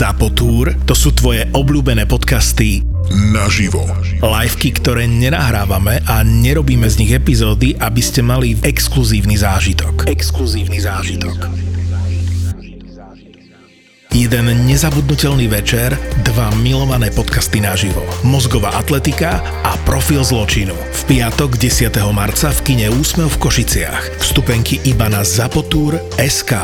Zapotúr, to sú tvoje obľúbené podcasty naživo. Liveky, ktoré nenahrávame a nerobíme z nich epizódy, aby ste mali exkluzívny zážitok. Exkluzívny zážitok. Jeden nezabudnutelný večer, dva milované podcasty naživo. Mozgová atletika a profil zločinu. V piatok 10. marca v kine Úsmev v Košiciach. Vstupenky iba na zapotúr.sk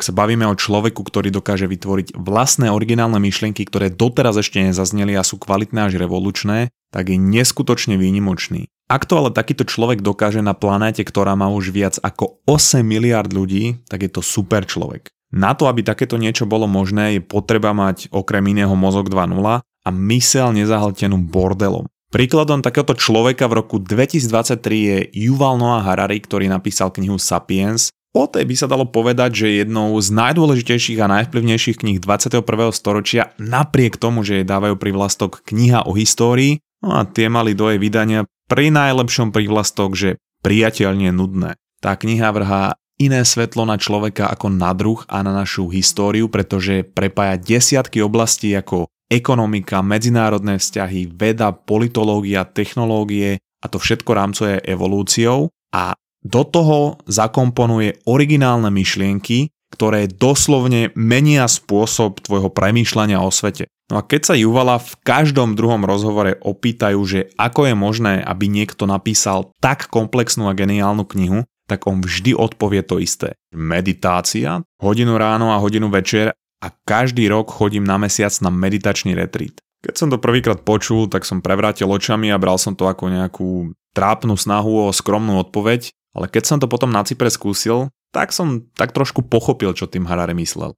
ak sa bavíme o človeku, ktorý dokáže vytvoriť vlastné originálne myšlienky, ktoré doteraz ešte nezazneli a sú kvalitné až revolučné, tak je neskutočne výnimočný. Ak to ale takýto človek dokáže na planéte, ktorá má už viac ako 8 miliard ľudí, tak je to super človek. Na to, aby takéto niečo bolo možné, je potreba mať okrem iného mozog 2.0 a mysel nezahltenú bordelom. Príkladom takéhoto človeka v roku 2023 je Yuval Noah Harari, ktorý napísal knihu Sapiens O tej by sa dalo povedať, že je jednou z najdôležitejších a najvplyvnejších kníh 21. storočia, napriek tomu, že jej dávajú privlastok kniha o histórii, no a tie mali do jej vydania pri najlepšom privlastok, že priateľne nudné. Tá kniha vrhá iné svetlo na človeka ako na druh a na našu históriu, pretože prepája desiatky oblastí ako ekonomika, medzinárodné vzťahy, veda, politológia, technológie a to všetko rámcuje evolúciou a do toho zakomponuje originálne myšlienky, ktoré doslovne menia spôsob tvojho premýšľania o svete. No a keď sa Juvala v každom druhom rozhovore opýtajú, že ako je možné, aby niekto napísal tak komplexnú a geniálnu knihu, tak on vždy odpovie to isté. Meditácia, hodinu ráno a hodinu večer a každý rok chodím na mesiac na meditačný retreat. Keď som to prvýkrát počul, tak som prevrátil očami a bral som to ako nejakú trápnu snahu o skromnú odpoveď, ale keď som to potom na Cypre skúsil, tak som tak trošku pochopil, čo tým Harare myslel.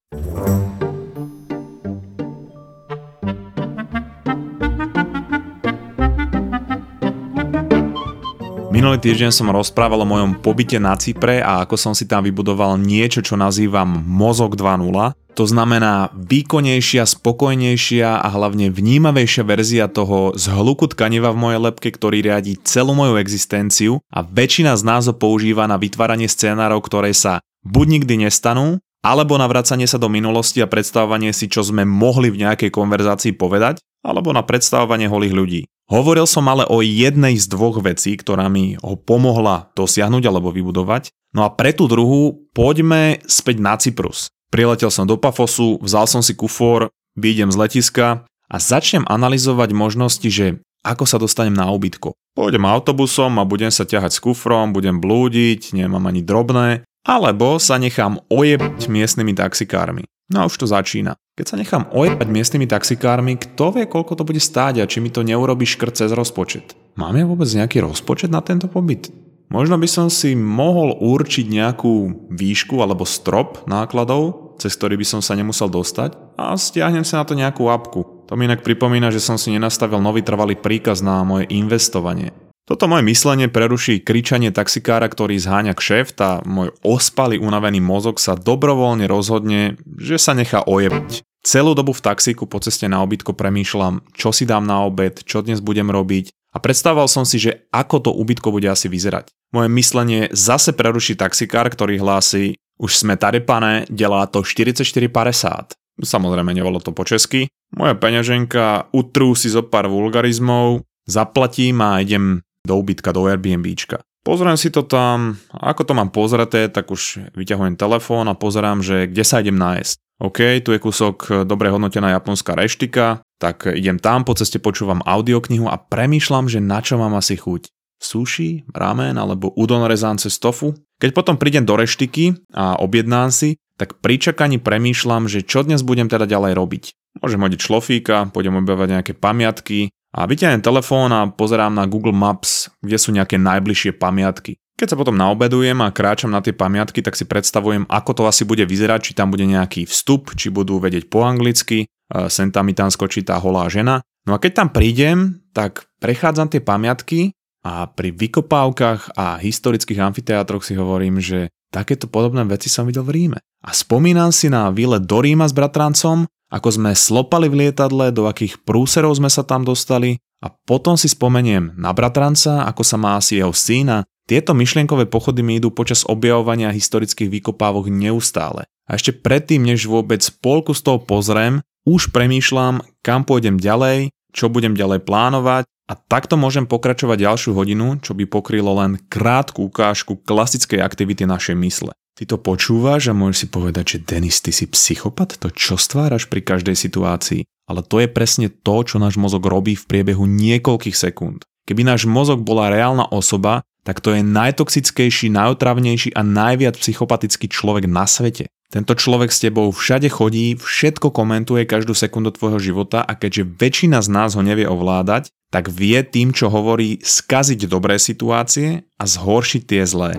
Minulý týždeň som rozprával o mojom pobyte na Cypre a ako som si tam vybudoval niečo, čo nazývam Mozog 2.0. To znamená výkonnejšia, spokojnejšia a hlavne vnímavejšia verzia toho zhluku tkaniva v mojej lepke, ktorý riadi celú moju existenciu a väčšina z nás ho používa na vytváranie scénárov, ktoré sa buď nikdy nestanú, alebo na vracanie sa do minulosti a predstavovanie si, čo sme mohli v nejakej konverzácii povedať, alebo na predstavovanie holých ľudí. Hovoril som ale o jednej z dvoch vecí, ktorá mi ho pomohla dosiahnuť alebo vybudovať. No a pre tú druhú poďme späť na Cyprus. Priletel som do Pafosu, vzal som si kufor, výjdem z letiska a začnem analyzovať možnosti, že ako sa dostanem na obytko. Pôjdem autobusom a budem sa ťahať s kufrom, budem blúdiť, nemám ani drobné, alebo sa nechám ojebať miestnymi taxikármi. No a už to začína. Keď sa nechám ojebať miestnymi taxikármi, kto vie, koľko to bude stáť a či mi to neurobi škrt cez rozpočet. Mám ja vôbec nejaký rozpočet na tento pobyt? Možno by som si mohol určiť nejakú výšku alebo strop nákladov, cez ktorý by som sa nemusel dostať a stiahnem sa na to nejakú apku. To mi inak pripomína, že som si nenastavil nový trvalý príkaz na moje investovanie. Toto moje myslenie preruší kričanie taxikára, ktorý zháňa kšeft a môj ospalý unavený mozog sa dobrovoľne rozhodne, že sa nechá ojebať. Celú dobu v taxíku po ceste na obytko premýšľam, čo si dám na obed, čo dnes budem robiť a predstavoval som si, že ako to ubytko bude asi vyzerať. Moje myslenie zase preruší taxikár, ktorý hlási, už sme tady pane, delá to 44,50. Samozrejme, nebolo to po česky. Moja peňaženka utrú si zo pár vulgarizmov, zaplatím a idem do ubytka, do Airbnbčka. Pozriem si to tam, ako to mám pozreté, tak už vyťahujem telefón a pozerám, že kde sa idem nájsť. OK, tu je kúsok dobre hodnotená japonská reštika, tak idem tam, po ceste počúvam audioknihu a premýšľam, že na čo mám asi chuť. Sushi, ramen alebo udon rezán cez tofu? Keď potom prídem do reštiky a objednám si, tak pri čakaní premýšľam, že čo dnes budem teda ďalej robiť. Môžem hodiť šlofíka, pôjdem objavať nejaké pamiatky, a vyťahnem telefón a pozerám na Google Maps, kde sú nejaké najbližšie pamiatky. Keď sa potom naobedujem a kráčam na tie pamiatky, tak si predstavujem, ako to asi bude vyzerať, či tam bude nejaký vstup, či budú vedieť po anglicky, sem tam mi tam skočí tá holá žena. No a keď tam prídem, tak prechádzam tie pamiatky a pri vykopávkach a historických amfiteátroch si hovorím, že takéto podobné veci som videl v Ríme. A spomínam si na výlet do Ríma s bratrancom ako sme slopali v lietadle, do akých prúserov sme sa tam dostali a potom si spomeniem na bratranca, ako sa má asi jeho syn a Tieto myšlienkové pochody mi idú počas objavovania historických výkopávok neustále. A ešte predtým, než vôbec polku z toho pozriem, už premýšľam, kam pôjdem ďalej, čo budem ďalej plánovať a takto môžem pokračovať ďalšiu hodinu, čo by pokrylo len krátku ukážku klasickej aktivity našej mysle. Ty to počúvaš a môžeš si povedať, že Denis, ty si psychopat, to čo stváraš pri každej situácii. Ale to je presne to, čo náš mozog robí v priebehu niekoľkých sekúnd. Keby náš mozog bola reálna osoba, tak to je najtoxickejší, najotravnejší a najviac psychopatický človek na svete. Tento človek s tebou všade chodí, všetko komentuje každú sekundu tvojho života a keďže väčšina z nás ho nevie ovládať, tak vie tým, čo hovorí, skaziť dobré situácie a zhoršiť tie zlé.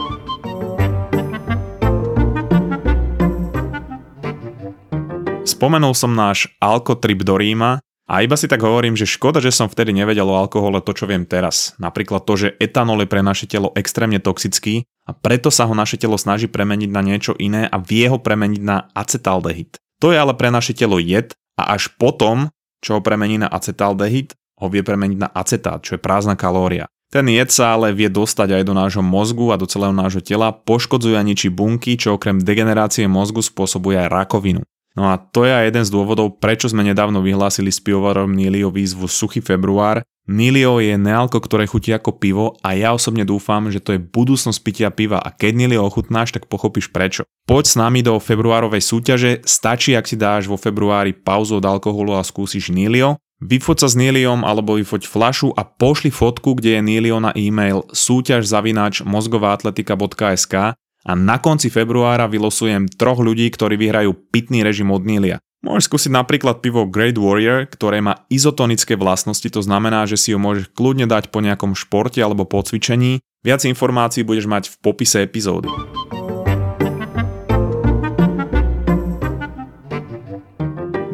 Spomenul som náš alkotrip do Ríma a iba si tak hovorím, že škoda, že som vtedy nevedel o alkohole to, čo viem teraz. Napríklad to, že etanol je pre naše telo extrémne toxický a preto sa ho naše telo snaží premeniť na niečo iné a vie ho premeniť na acetaldehyd. To je ale pre naše telo jed a až potom, čo ho premení na acetaldehyd, ho vie premeniť na acetát, čo je prázdna kalória. Ten jed sa ale vie dostať aj do nášho mozgu a do celého nášho tela, poškodzuje ničí bunky, čo okrem degenerácie mozgu spôsobuje aj rakovinu. No a to je aj jeden z dôvodov, prečo sme nedávno vyhlásili s pivovarom Nilio výzvu Suchý február. Nilio je nealko, ktoré chutí ako pivo a ja osobne dúfam, že to je budúcnosť pitia piva a keď Nilio ochutnáš, tak pochopíš prečo. Poď s nami do februárovej súťaže, stačí ak si dáš vo februári pauzu od alkoholu a skúsiš Nilio. Vyfoť sa s Niliom alebo vyfoť flašu a pošli fotku, kde je Nilio na e-mail súťaž zavináč mozgovaatletika.sk a na konci februára vylosujem troch ľudí, ktorí vyhrajú pitný režim od Nilia. Môžeš skúsiť napríklad pivo Great Warrior, ktoré má izotonické vlastnosti, to znamená, že si ho môžeš kľudne dať po nejakom športe alebo po cvičení. Viac informácií budeš mať v popise epizódy.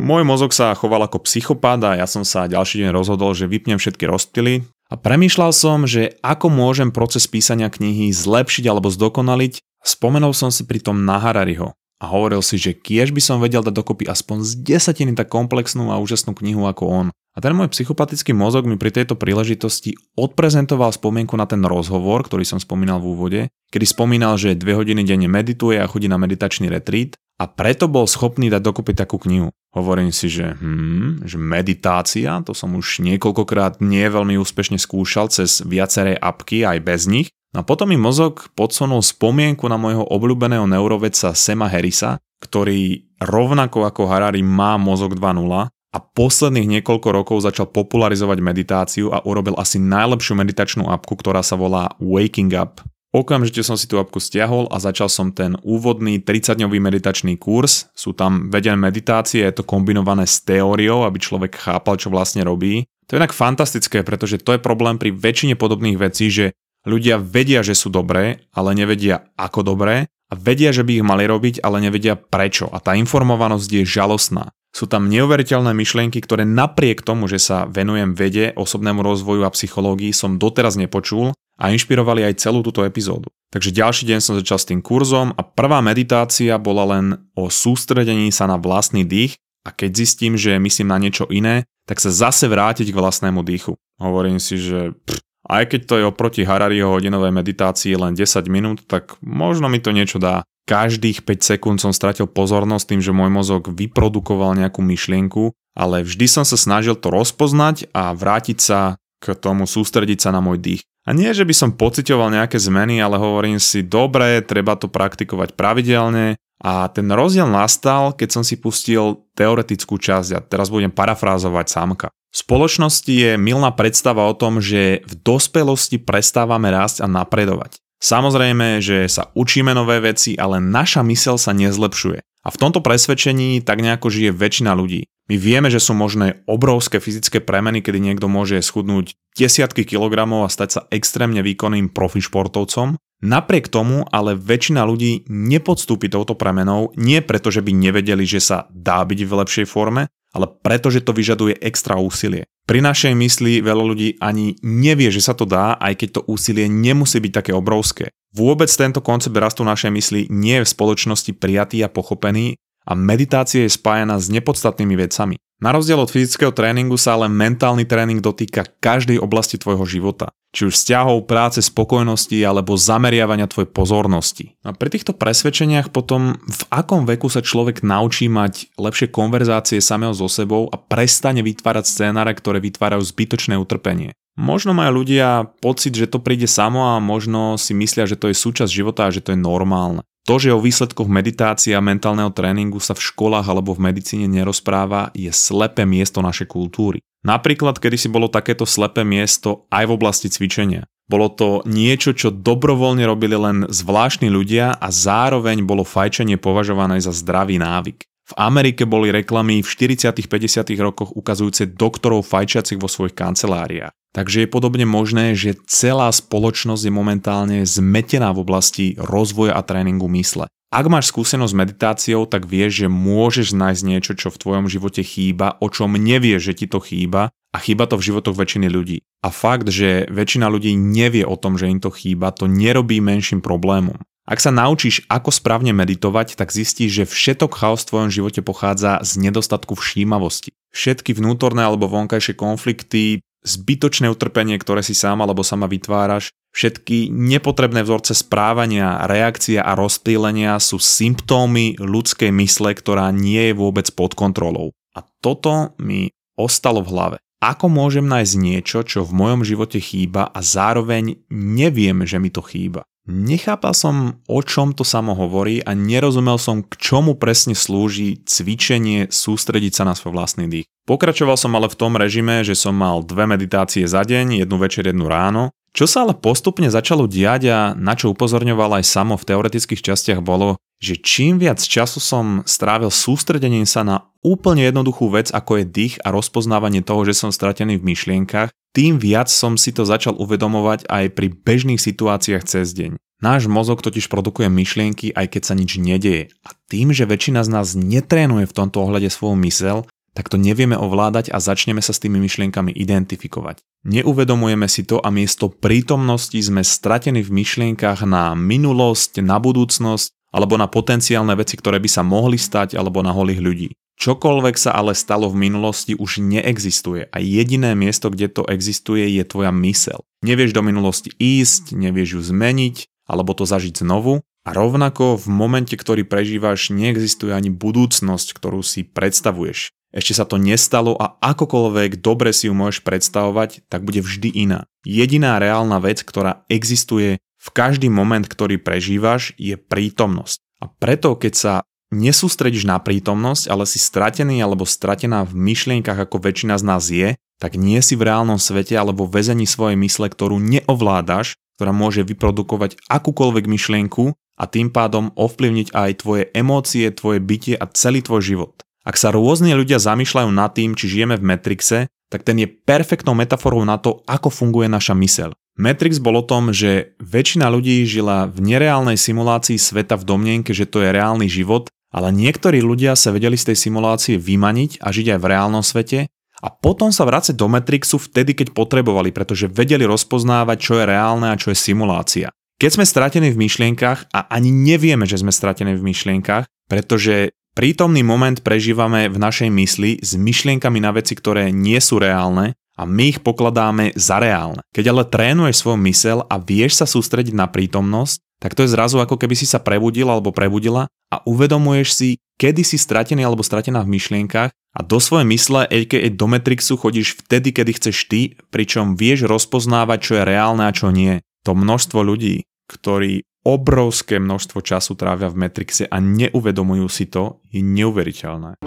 Môj mozog sa choval ako psychopat a ja som sa ďalší deň rozhodol, že vypnem všetky rozptily a premýšľal som, že ako môžem proces písania knihy zlepšiť alebo zdokonaliť Spomenul som si pritom na Harariho a hovoril si, že kiež by som vedel dať dokopy aspoň z desatiny tak komplexnú a úžasnú knihu ako on. A ten môj psychopatický mozog mi pri tejto príležitosti odprezentoval spomienku na ten rozhovor, ktorý som spomínal v úvode, kedy spomínal, že dve hodiny denne medituje a chodí na meditačný retreat a preto bol schopný dať dokopy takú knihu. Hovorím si, že, hmm, že meditácia, to som už niekoľkokrát nie veľmi úspešne skúšal cez viaceré apky aj bez nich, No a potom mi mozog podsunul spomienku na môjho obľúbeného neurovedca Sema Harrisa, ktorý rovnako ako Harari má mozog 2.0 a posledných niekoľko rokov začal popularizovať meditáciu a urobil asi najlepšiu meditačnú apku, ktorá sa volá Waking Up. Okamžite som si tú apku stiahol a začal som ten úvodný 30-dňový meditačný kurz. Sú tam vedené meditácie, je to kombinované s teóriou, aby človek chápal, čo vlastne robí. To je inak fantastické, pretože to je problém pri väčšine podobných vecí, že Ľudia vedia, že sú dobré, ale nevedia ako dobré a vedia, že by ich mali robiť, ale nevedia prečo. A tá informovanosť je žalostná. Sú tam neuveriteľné myšlienky, ktoré napriek tomu, že sa venujem vede, osobnému rozvoju a psychológii, som doteraz nepočul a inšpirovali aj celú túto epizódu. Takže ďalší deň som začal s tým kurzom a prvá meditácia bola len o sústredení sa na vlastný dých a keď zistím, že myslím na niečo iné, tak sa zase vrátiť k vlastnému dýchu. Hovorím si, že pff, aj keď to je oproti Harariho hodinovej meditácii len 10 minút, tak možno mi to niečo dá. Každých 5 sekúnd som stratil pozornosť tým, že môj mozog vyprodukoval nejakú myšlienku, ale vždy som sa snažil to rozpoznať a vrátiť sa k tomu, sústrediť sa na môj dých. A nie, že by som pocitoval nejaké zmeny, ale hovorím si, dobre, treba to praktikovať pravidelne, a ten rozdiel nastal, keď som si pustil teoretickú časť a teraz budem parafrázovať samka. Spoločnosti je milná predstava o tom, že v dospelosti prestávame rásť a napredovať. Samozrejme, že sa učíme nové veci, ale naša mysel sa nezlepšuje. A v tomto presvedčení tak nejako žije väčšina ľudí. My vieme, že sú možné obrovské fyzické premeny, kedy niekto môže schudnúť desiatky kilogramov a stať sa extrémne výkonným profi športovcom, Napriek tomu ale väčšina ľudí nepodstúpi touto premenou nie preto, že by nevedeli, že sa dá byť v lepšej forme, ale preto, že to vyžaduje extra úsilie. Pri našej mysli veľa ľudí ani nevie, že sa to dá, aj keď to úsilie nemusí byť také obrovské. Vôbec tento koncept rastu našej mysli nie je v spoločnosti prijatý a pochopený a meditácia je spájana s nepodstatnými vecami. Na rozdiel od fyzického tréningu sa ale mentálny tréning dotýka každej oblasti tvojho života. či už vzťahov, práce, spokojnosti alebo zameriavania tvojej pozornosti. A pri týchto presvedčeniach potom v akom veku sa človek naučí mať lepšie konverzácie samého so sebou a prestane vytvárať scénáre, ktoré vytvárajú zbytočné utrpenie. Možno majú ľudia pocit, že to príde samo a možno si myslia, že to je súčasť života a že to je normálne. To, že o výsledkoch meditácie a mentálneho tréningu sa v školách alebo v medicíne nerozpráva, je slepé miesto našej kultúry. Napríklad, kedy si bolo takéto slepé miesto aj v oblasti cvičenia. Bolo to niečo, čo dobrovoľne robili len zvláštni ľudia a zároveň bolo fajčenie považované za zdravý návyk. V Amerike boli reklamy v 40. 50. rokoch ukazujúce doktorov fajčiacich vo svojich kanceláriách. Takže je podobne možné, že celá spoločnosť je momentálne zmetená v oblasti rozvoja a tréningu mysle. Ak máš skúsenosť s meditáciou, tak vieš, že môžeš nájsť niečo, čo v tvojom živote chýba, o čom nevieš, že ti to chýba a chýba to v životoch väčšiny ľudí. A fakt, že väčšina ľudí nevie o tom, že im to chýba, to nerobí menším problémom. Ak sa naučíš, ako správne meditovať, tak zistíš, že všetok chaos v tvojom živote pochádza z nedostatku všímavosti. Všetky vnútorné alebo vonkajšie konflikty, zbytočné utrpenie, ktoré si sám alebo sama vytváraš, všetky nepotrebné vzorce správania, reakcia a rozptýlenia sú symptómy ľudskej mysle, ktorá nie je vôbec pod kontrolou. A toto mi ostalo v hlave. Ako môžem nájsť niečo, čo v mojom živote chýba a zároveň neviem, že mi to chýba? Nechápal som, o čom to samo hovorí a nerozumel som, k čomu presne slúži cvičenie sústrediť sa na svoj vlastný dých. Pokračoval som ale v tom režime, že som mal dve meditácie za deň, jednu večer, jednu ráno. Čo sa ale postupne začalo diať a na čo upozorňoval aj samo v teoretických častiach bolo, že čím viac času som strávil sústredením sa na úplne jednoduchú vec ako je dých a rozpoznávanie toho, že som stratený v myšlienkach, tým viac som si to začal uvedomovať aj pri bežných situáciách cez deň. Náš mozog totiž produkuje myšlienky, aj keď sa nič nedeje. A tým, že väčšina z nás netrénuje v tomto ohľade svoju mysel, tak to nevieme ovládať a začneme sa s tými myšlienkami identifikovať. Neuvedomujeme si to a miesto prítomnosti sme stratení v myšlienkach na minulosť, na budúcnosť alebo na potenciálne veci, ktoré by sa mohli stať alebo na holých ľudí. Čokoľvek sa ale stalo v minulosti už neexistuje a jediné miesto, kde to existuje je tvoja mysel. Nevieš do minulosti ísť, nevieš ju zmeniť alebo to zažiť znovu a rovnako v momente, ktorý prežívaš, neexistuje ani budúcnosť, ktorú si predstavuješ. Ešte sa to nestalo a akokoľvek dobre si ju môžeš predstavovať, tak bude vždy iná. Jediná reálna vec, ktorá existuje v každý moment, ktorý prežívaš, je prítomnosť. A preto, keď sa nesústredíš na prítomnosť, ale si stratený alebo stratená v myšlienkach ako väčšina z nás je, tak nie si v reálnom svete alebo väzení svojej mysle, ktorú neovládaš, ktorá môže vyprodukovať akúkoľvek myšlienku a tým pádom ovplyvniť aj tvoje emócie, tvoje bytie a celý tvoj život. Ak sa rôzne ľudia zamýšľajú nad tým, či žijeme v Matrixe, tak ten je perfektnou metaforou na to, ako funguje naša myseľ. Matrix bol o tom, že väčšina ľudí žila v nereálnej simulácii sveta v domnenke, že to je reálny život ale niektorí ľudia sa vedeli z tej simulácie vymaniť a žiť aj v reálnom svete a potom sa vrácať do Matrixu vtedy, keď potrebovali, pretože vedeli rozpoznávať, čo je reálne a čo je simulácia. Keď sme stratení v myšlienkach a ani nevieme, že sme stratení v myšlienkach, pretože prítomný moment prežívame v našej mysli s myšlienkami na veci, ktoré nie sú reálne a my ich pokladáme za reálne. Keď ale trénuješ svoj mysel a vieš sa sústrediť na prítomnosť, tak to je zrazu ako keby si sa prebudil alebo prebudila a uvedomuješ si, kedy si stratený alebo stratená v myšlienkach a do svojej mysle, aka do Matrixu chodíš vtedy, kedy chceš ty, pričom vieš rozpoznávať, čo je reálne a čo nie. To množstvo ľudí, ktorí obrovské množstvo času trávia v Matrixe a neuvedomujú si to, je neuveriteľné.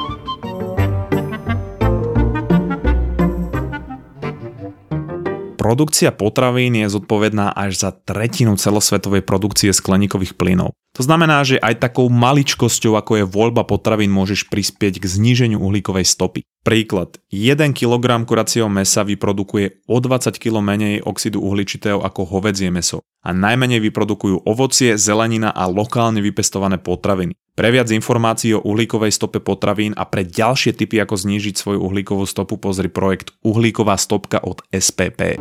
Produkcia potravín je zodpovedná až za tretinu celosvetovej produkcie skleníkových plynov. To znamená, že aj takou maličkosťou, ako je voľba potravín, môžeš prispieť k zníženiu uhlíkovej stopy. Príklad. 1 kg kuracieho mesa vyprodukuje o 20 kg menej oxidu uhličitého ako hovedzie meso a najmenej vyprodukujú ovocie, zelenina a lokálne vypestované potraviny. Pre viac informácií o uhlíkovej stope potravín a pre ďalšie typy, ako znížiť svoju uhlíkovú stopu, pozri projekt Uhlíková stopka od SPP.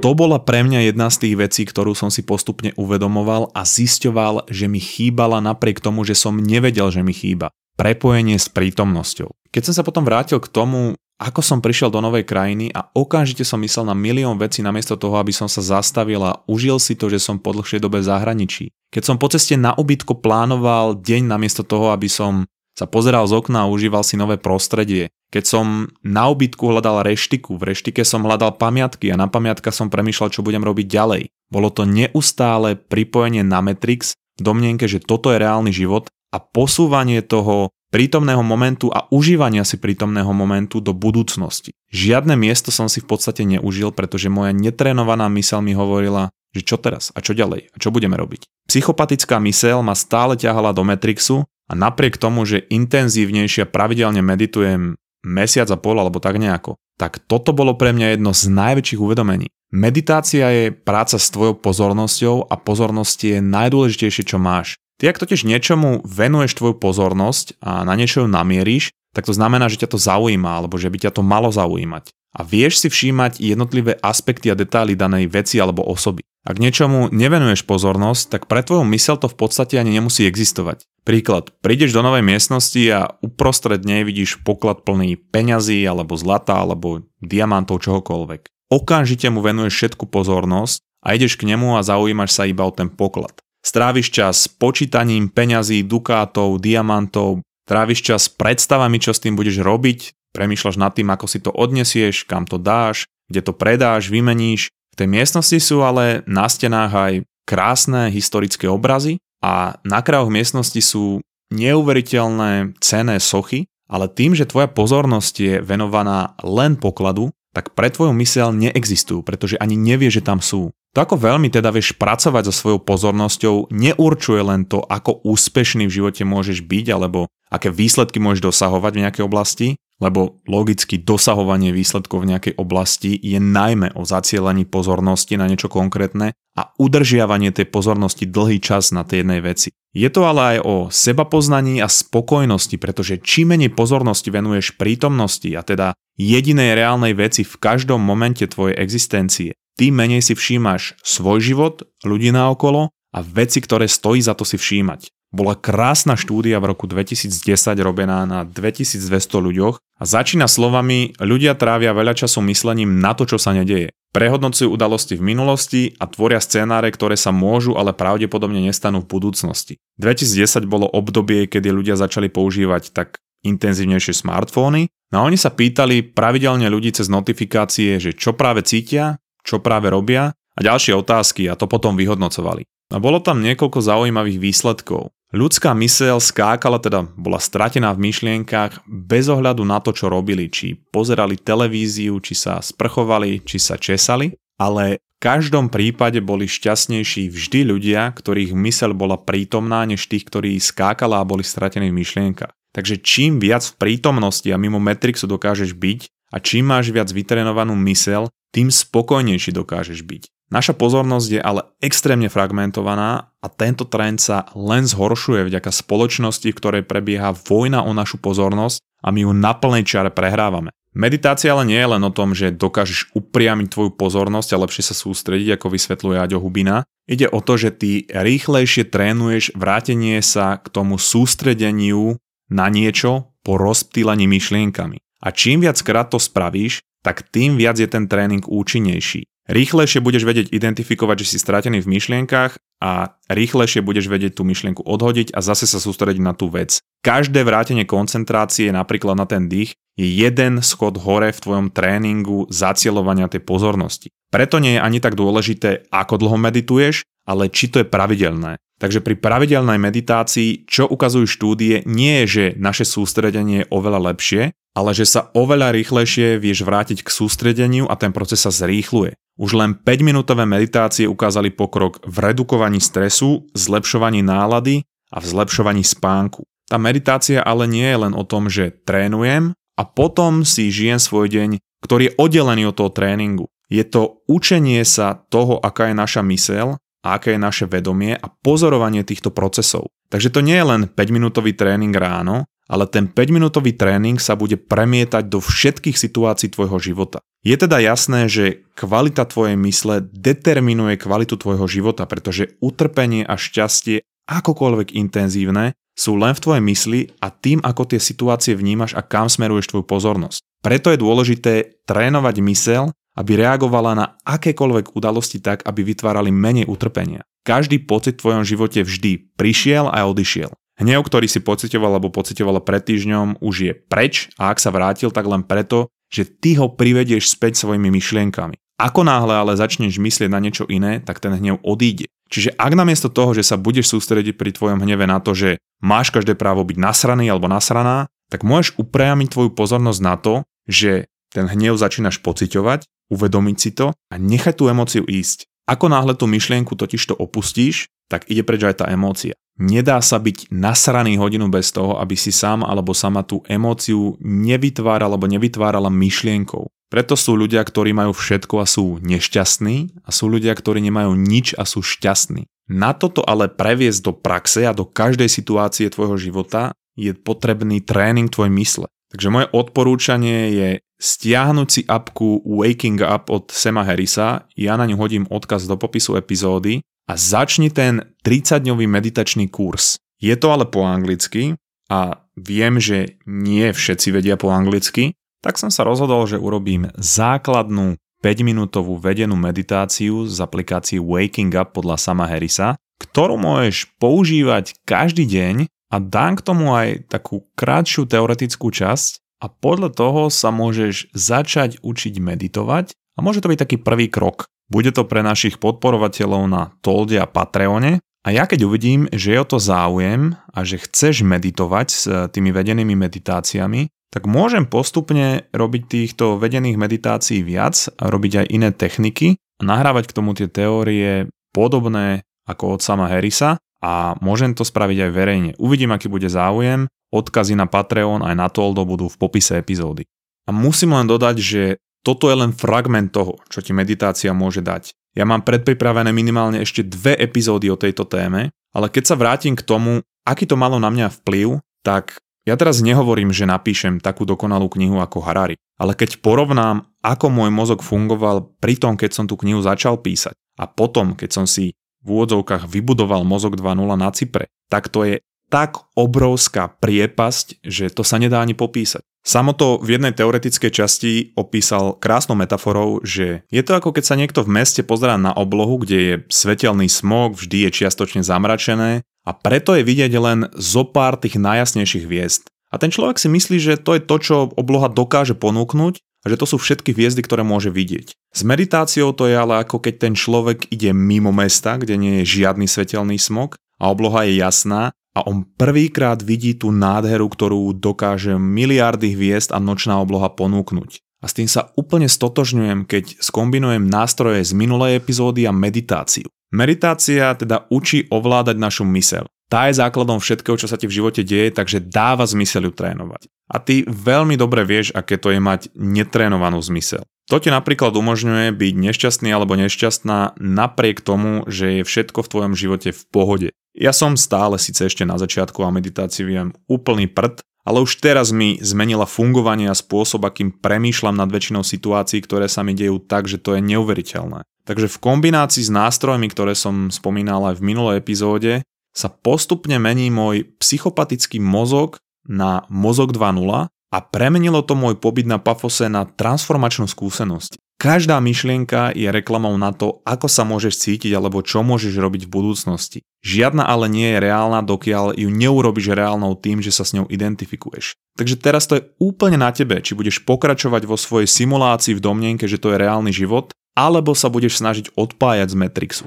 To bola pre mňa jedna z tých vecí, ktorú som si postupne uvedomoval a zisťoval, že mi chýbala napriek tomu, že som nevedel, že mi chýba. Prepojenie s prítomnosťou. Keď som sa potom vrátil k tomu, ako som prišiel do novej krajiny a okamžite som myslel na milión vecí namiesto toho, aby som sa zastavil a užil si to, že som po dlhšej dobe v zahraničí. Keď som po ceste na ubytko plánoval deň namiesto toho, aby som sa pozeral z okna a užíval si nové prostredie. Keď som na ubytku hľadal reštiku, v reštike som hľadal pamiatky a na pamiatka som premýšľal, čo budem robiť ďalej. Bolo to neustále pripojenie na Matrix v domnienke, že toto je reálny život a posúvanie toho prítomného momentu a užívania si prítomného momentu do budúcnosti. Žiadne miesto som si v podstate neužil, pretože moja netrénovaná mysel mi hovorila, že čo teraz a čo ďalej a čo budeme robiť. Psychopatická mysel ma stále ťahala do Matrixu a napriek tomu, že intenzívnejšie pravidelne meditujem mesiac a pol alebo tak nejako, tak toto bolo pre mňa jedno z najväčších uvedomení. Meditácia je práca s tvojou pozornosťou a pozornosť je najdôležitejšie, čo máš. Ty ak totiž niečomu venuješ tvoju pozornosť a na niečo ju namieríš, tak to znamená, že ťa to zaujíma alebo že by ťa to malo zaujímať. A vieš si všímať jednotlivé aspekty a detaily danej veci alebo osoby. Ak niečomu nevenuješ pozornosť, tak pre tvoju mysel to v podstate ani nemusí existovať. Príklad, prídeš do novej miestnosti a uprostred nej vidíš poklad plný peňazí alebo zlata alebo diamantov čohokoľvek. Okamžite mu venuješ všetku pozornosť a ideš k nemu a zaujímaš sa iba o ten poklad. Stráviš čas počítaním peňazí, dukátov, diamantov, tráviš čas predstavami, čo s tým budeš robiť, premýšľaš nad tým, ako si to odnesieš, kam to dáš, kde to predáš, vymeníš. V tej miestnosti sú ale na stenách aj krásne historické obrazy a na krajoch miestnosti sú neuveriteľné cené sochy, ale tým, že tvoja pozornosť je venovaná len pokladu, tak pre tvoju mysel neexistujú, pretože ani nevie, že tam sú. To, ako veľmi teda vieš pracovať so svojou pozornosťou, neurčuje len to, ako úspešný v živote môžeš byť, alebo aké výsledky môžeš dosahovať v nejakej oblasti, lebo logicky dosahovanie výsledkov v nejakej oblasti je najmä o zacielaní pozornosti na niečo konkrétne a udržiavanie tej pozornosti dlhý čas na tej jednej veci. Je to ale aj o sebapoznaní a spokojnosti, pretože čím menej pozornosti venuješ prítomnosti a teda jedinej reálnej veci v každom momente tvojej existencie, tým menej si všímaš svoj život, ľudí naokolo a veci, ktoré stojí za to si všímať. Bola krásna štúdia v roku 2010 robená na 2200 ľuďoch a začína slovami ľudia trávia veľa času myslením na to, čo sa nedeje. Prehodnocujú udalosti v minulosti a tvoria scenáre, ktoré sa môžu, ale pravdepodobne nestanú v budúcnosti. 2010 bolo obdobie, kedy ľudia začali používať tak intenzívnejšie smartfóny no a oni sa pýtali pravidelne ľudí cez notifikácie, že čo práve cítia, čo práve robia a ďalšie otázky a to potom vyhodnocovali. A bolo tam niekoľko zaujímavých výsledkov. Ľudská myseľ skákala, teda bola stratená v myšlienkach bez ohľadu na to, čo robili, či pozerali televíziu, či sa sprchovali, či sa česali, ale v každom prípade boli šťastnejší vždy ľudia, ktorých myseľ bola prítomná, než tých, ktorí skákala a boli stratení v myšlienkach. Takže čím viac v prítomnosti a mimo Matrixu dokážeš byť a čím máš viac vytrenovanú mysel, tým spokojnejší dokážeš byť. Naša pozornosť je ale extrémne fragmentovaná a tento trend sa len zhoršuje vďaka spoločnosti, v ktorej prebieha vojna o našu pozornosť a my ju na plnej čiare prehrávame. Meditácia ale nie je len o tom, že dokážeš upriamiť tvoju pozornosť a lepšie sa sústrediť, ako vysvetľuje Aďo Hubina. Ide o to, že ty rýchlejšie trénuješ vrátenie sa k tomu sústredeniu na niečo po rozptýlení myšlienkami. A čím viackrát to spravíš, tak tým viac je ten tréning účinnejší. Rýchlejšie budeš vedieť identifikovať, že si stratený v myšlienkach a rýchlejšie budeš vedieť tú myšlienku odhodiť a zase sa sústrediť na tú vec. Každé vrátenie koncentrácie napríklad na ten dých je jeden schod hore v tvojom tréningu zacielovania tej pozornosti. Preto nie je ani tak dôležité, ako dlho medituješ, ale či to je pravidelné. Takže pri pravidelnej meditácii, čo ukazujú štúdie, nie je, že naše sústredenie je oveľa lepšie, ale že sa oveľa rýchlejšie vieš vrátiť k sústredeniu a ten proces sa zrýchluje. Už len 5-minútové meditácie ukázali pokrok v redukovaní stresu, zlepšovaní nálady a v zlepšovaní spánku. Tá meditácia ale nie je len o tom, že trénujem a potom si žijem svoj deň, ktorý je oddelený od toho tréningu. Je to učenie sa toho, aká je naša mysel a aké je naše vedomie a pozorovanie týchto procesov. Takže to nie je len 5-minútový tréning ráno, ale ten 5-minútový tréning sa bude premietať do všetkých situácií tvojho života. Je teda jasné, že kvalita tvojej mysle determinuje kvalitu tvojho života, pretože utrpenie a šťastie akokoľvek intenzívne, sú len v tvojej mysli a tým, ako tie situácie vnímaš a kam smeruješ tvoju pozornosť. Preto je dôležité trénovať mysel, aby reagovala na akékoľvek udalosti tak, aby vytvárali menej utrpenia. Každý pocit v tvojom živote vždy prišiel a odišiel. Hnev, ktorý si pocitoval alebo pocitovala pred týždňom, už je preč a ak sa vrátil, tak len preto, že ty ho privedieš späť svojimi myšlienkami. Ako náhle ale začneš myslieť na niečo iné, tak ten hnev odíde. Čiže ak namiesto toho, že sa budeš sústrediť pri tvojom hneve na to, že máš každé právo byť nasraný alebo nasraná, tak môžeš upriamiť tvoju pozornosť na to, že ten hnev začínaš pociťovať, uvedomiť si to a nechať tú emóciu ísť. Ako náhle tú myšlienku totiž to opustíš, tak ide preč aj tá emócia. Nedá sa byť nasraný hodinu bez toho, aby si sám alebo sama tú emóciu nevytváral alebo nevytvárala myšlienkou. Preto sú ľudia, ktorí majú všetko a sú nešťastní a sú ľudia, ktorí nemajú nič a sú šťastní. Na toto ale previesť do praxe a do každej situácie tvojho života je potrebný tréning tvoj mysle. Takže moje odporúčanie je stiahnuť si apku Waking Up od Sema Harrisa, ja na ňu hodím odkaz do popisu epizódy a začni ten 30-dňový meditačný kurz. Je to ale po anglicky a viem, že nie všetci vedia po anglicky, tak som sa rozhodol, že urobím základnú 5-minútovú vedenú meditáciu z aplikácie Waking Up podľa Sama Harrisa, ktorú môžeš používať každý deň a dám k tomu aj takú krátšiu teoretickú časť a podľa toho sa môžeš začať učiť meditovať a môže to byť taký prvý krok. Bude to pre našich podporovateľov na Tolde a Patreone a ja keď uvidím, že je o to záujem a že chceš meditovať s tými vedenými meditáciami, tak môžem postupne robiť týchto vedených meditácií viac a robiť aj iné techniky a nahrávať k tomu tie teórie podobné ako od sama Harrisa a môžem to spraviť aj verejne. Uvidím, aký bude záujem, odkazy na Patreon aj na Toldo budú v popise epizódy. A musím len dodať, že toto je len fragment toho, čo ti meditácia môže dať. Ja mám predpripravené minimálne ešte dve epizódy o tejto téme, ale keď sa vrátim k tomu, aký to malo na mňa vplyv, tak ja teraz nehovorím, že napíšem takú dokonalú knihu ako Harari, ale keď porovnám, ako môj mozog fungoval pri tom, keď som tú knihu začal písať a potom, keď som si v úvodzovkách vybudoval mozog 2.0 na Cypre, tak to je tak obrovská priepasť, že to sa nedá ani popísať. Samo to v jednej teoretickej časti opísal krásnou metaforou, že je to ako keď sa niekto v meste pozerá na oblohu, kde je svetelný smog, vždy je čiastočne zamračené a preto je vidieť len zo pár tých najjasnejších hviezd. A ten človek si myslí, že to je to, čo obloha dokáže ponúknuť a že to sú všetky hviezdy, ktoré môže vidieť. S meditáciou to je ale ako keď ten človek ide mimo mesta, kde nie je žiadny svetelný smog a obloha je jasná a on prvýkrát vidí tú nádheru, ktorú dokáže miliardy hviezd a nočná obloha ponúknuť. A s tým sa úplne stotožňujem, keď skombinujem nástroje z minulej epizódy a meditáciu. Meditácia teda učí ovládať našu mysel. Tá je základom všetkého, čo sa ti v živote deje, takže dáva zmysel ju trénovať. A ty veľmi dobre vieš, aké to je mať netrénovanú zmysel. To ti napríklad umožňuje byť nešťastný alebo nešťastná napriek tomu, že je všetko v tvojom živote v pohode. Ja som stále síce ešte na začiatku a meditácii viem úplný prd, ale už teraz mi zmenila fungovanie a spôsob, akým premýšľam nad väčšinou situácií, ktoré sa mi dejú tak, že to je neuveriteľné. Takže v kombinácii s nástrojmi, ktoré som spomínal aj v minulej epizóde, sa postupne mení môj psychopatický mozog na mozog 2.0 a premenilo to môj pobyt na Pafose na transformačnú skúsenosť. Každá myšlienka je reklamou na to, ako sa môžeš cítiť alebo čo môžeš robiť v budúcnosti. Žiadna ale nie je reálna, dokiaľ ju neurobiš reálnou tým, že sa s ňou identifikuješ. Takže teraz to je úplne na tebe, či budeš pokračovať vo svojej simulácii v domnenke, že to je reálny život, alebo sa budeš snažiť odpájať z Matrixu.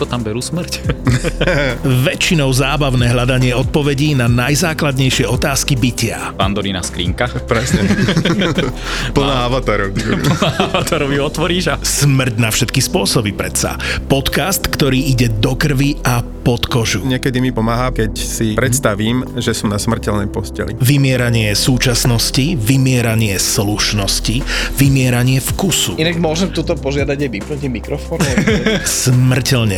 ako tam berú smrť? Väčšinou zábavné hľadanie odpovedí na najzákladnejšie otázky bytia. Pandorína skrinka. Presne. Plná avatarov. robí otvoríš a... Smrť na všetky spôsoby predsa. Podcast, ktorý ide do krvi a pod kožu. Niekedy mi pomáha, keď si predstavím, že som na smrteľnej posteli. Vymieranie súčasnosti, vymieranie slušnosti, vymieranie vkusu. Inak môžem tuto požiadať aj vypnúť mikrofón? Smrteľne